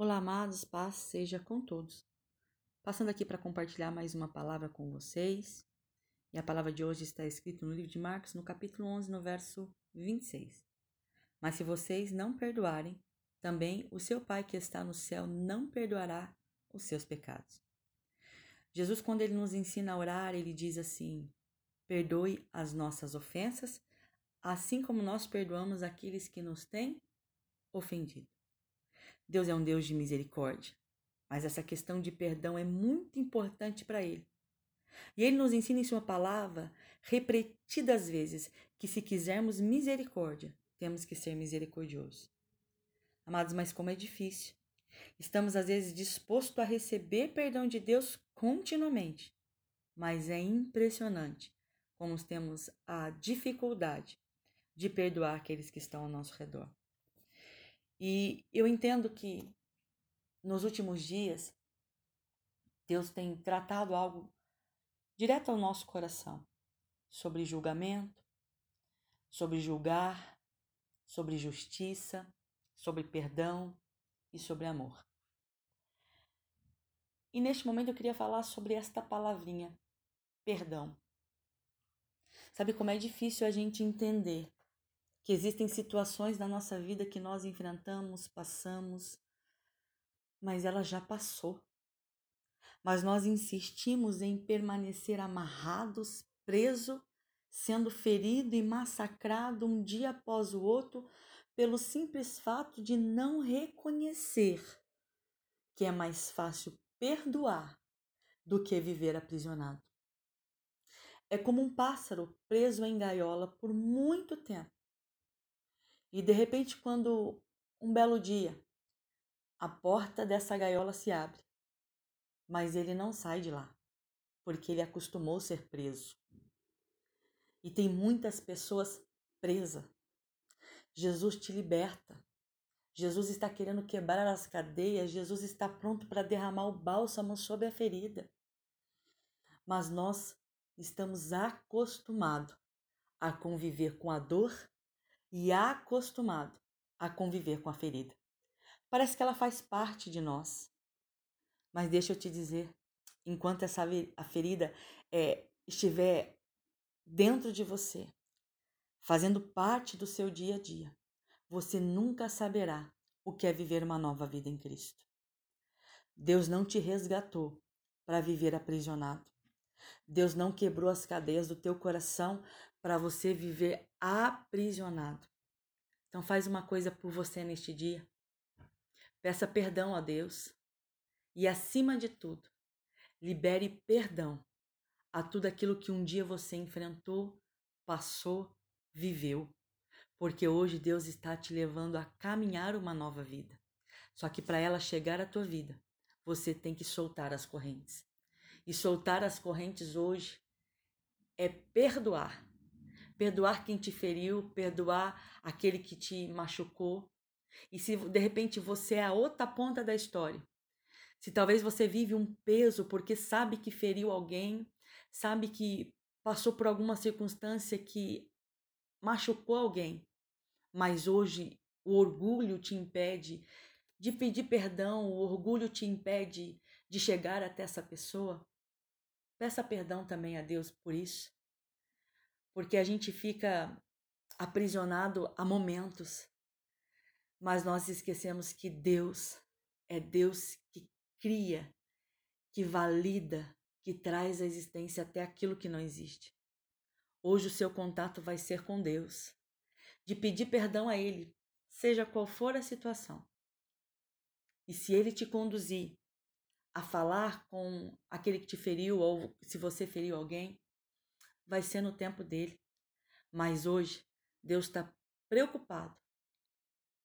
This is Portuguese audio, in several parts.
Olá, amados, paz seja com todos. Passando aqui para compartilhar mais uma palavra com vocês. E a palavra de hoje está escrita no livro de Marcos, no capítulo 11, no verso 26. Mas se vocês não perdoarem, também o seu Pai que está no céu não perdoará os seus pecados. Jesus, quando ele nos ensina a orar, ele diz assim: Perdoe as nossas ofensas, assim como nós perdoamos aqueles que nos têm ofendido. Deus é um Deus de misericórdia, mas essa questão de perdão é muito importante para Ele. E Ele nos ensina em Sua palavra, repetidas vezes, que se quisermos misericórdia, temos que ser misericordiosos. Amados, mas como é difícil. Estamos às vezes dispostos a receber perdão de Deus continuamente, mas é impressionante como temos a dificuldade de perdoar aqueles que estão ao nosso redor. E eu entendo que nos últimos dias Deus tem tratado algo direto ao nosso coração sobre julgamento, sobre julgar, sobre justiça, sobre perdão e sobre amor. E neste momento eu queria falar sobre esta palavrinha, perdão. Sabe como é difícil a gente entender que existem situações na nossa vida que nós enfrentamos, passamos, mas ela já passou. Mas nós insistimos em permanecer amarrados, preso, sendo ferido e massacrado um dia após o outro pelo simples fato de não reconhecer que é mais fácil perdoar do que viver aprisionado. É como um pássaro preso em gaiola por muito tempo e de repente, quando um belo dia a porta dessa gaiola se abre, mas ele não sai de lá, porque ele acostumou ser preso. E tem muitas pessoas presas. Jesus te liberta. Jesus está querendo quebrar as cadeias, Jesus está pronto para derramar o bálsamo sobre a ferida. Mas nós estamos acostumados a conviver com a dor e acostumado a conviver com a ferida. Parece que ela faz parte de nós. Mas deixa eu te dizer, enquanto essa a ferida é, estiver dentro de você, fazendo parte do seu dia a dia, você nunca saberá o que é viver uma nova vida em Cristo. Deus não te resgatou para viver aprisionado. Deus não quebrou as cadeias do teu coração para você viver aprisionado. Então faz uma coisa por você neste dia. Peça perdão a Deus e acima de tudo, libere perdão a tudo aquilo que um dia você enfrentou, passou, viveu. Porque hoje Deus está te levando a caminhar uma nova vida. Só que para ela chegar à tua vida, você tem que soltar as correntes. E soltar as correntes hoje é perdoar perdoar quem te feriu, perdoar aquele que te machucou. E se de repente você é a outra ponta da história, se talvez você vive um peso porque sabe que feriu alguém, sabe que passou por alguma circunstância que machucou alguém, mas hoje o orgulho te impede de pedir perdão, o orgulho te impede de chegar até essa pessoa, peça perdão também a Deus por isso porque a gente fica aprisionado a momentos, mas nós esquecemos que Deus é Deus que cria, que valida, que traz à existência até aquilo que não existe. Hoje o seu contato vai ser com Deus, de pedir perdão a Ele, seja qual for a situação. E se Ele te conduzir a falar com aquele que te feriu, ou se você feriu alguém, vai ser no tempo dele. Mas hoje, Deus está preocupado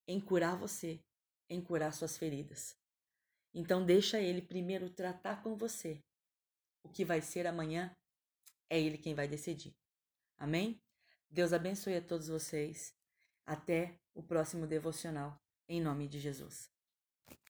em curar você, em curar suas feridas. Então, deixa Ele primeiro tratar com você. O que vai ser amanhã é Ele quem vai decidir. Amém? Deus abençoe a todos vocês. Até o próximo devocional. Em nome de Jesus.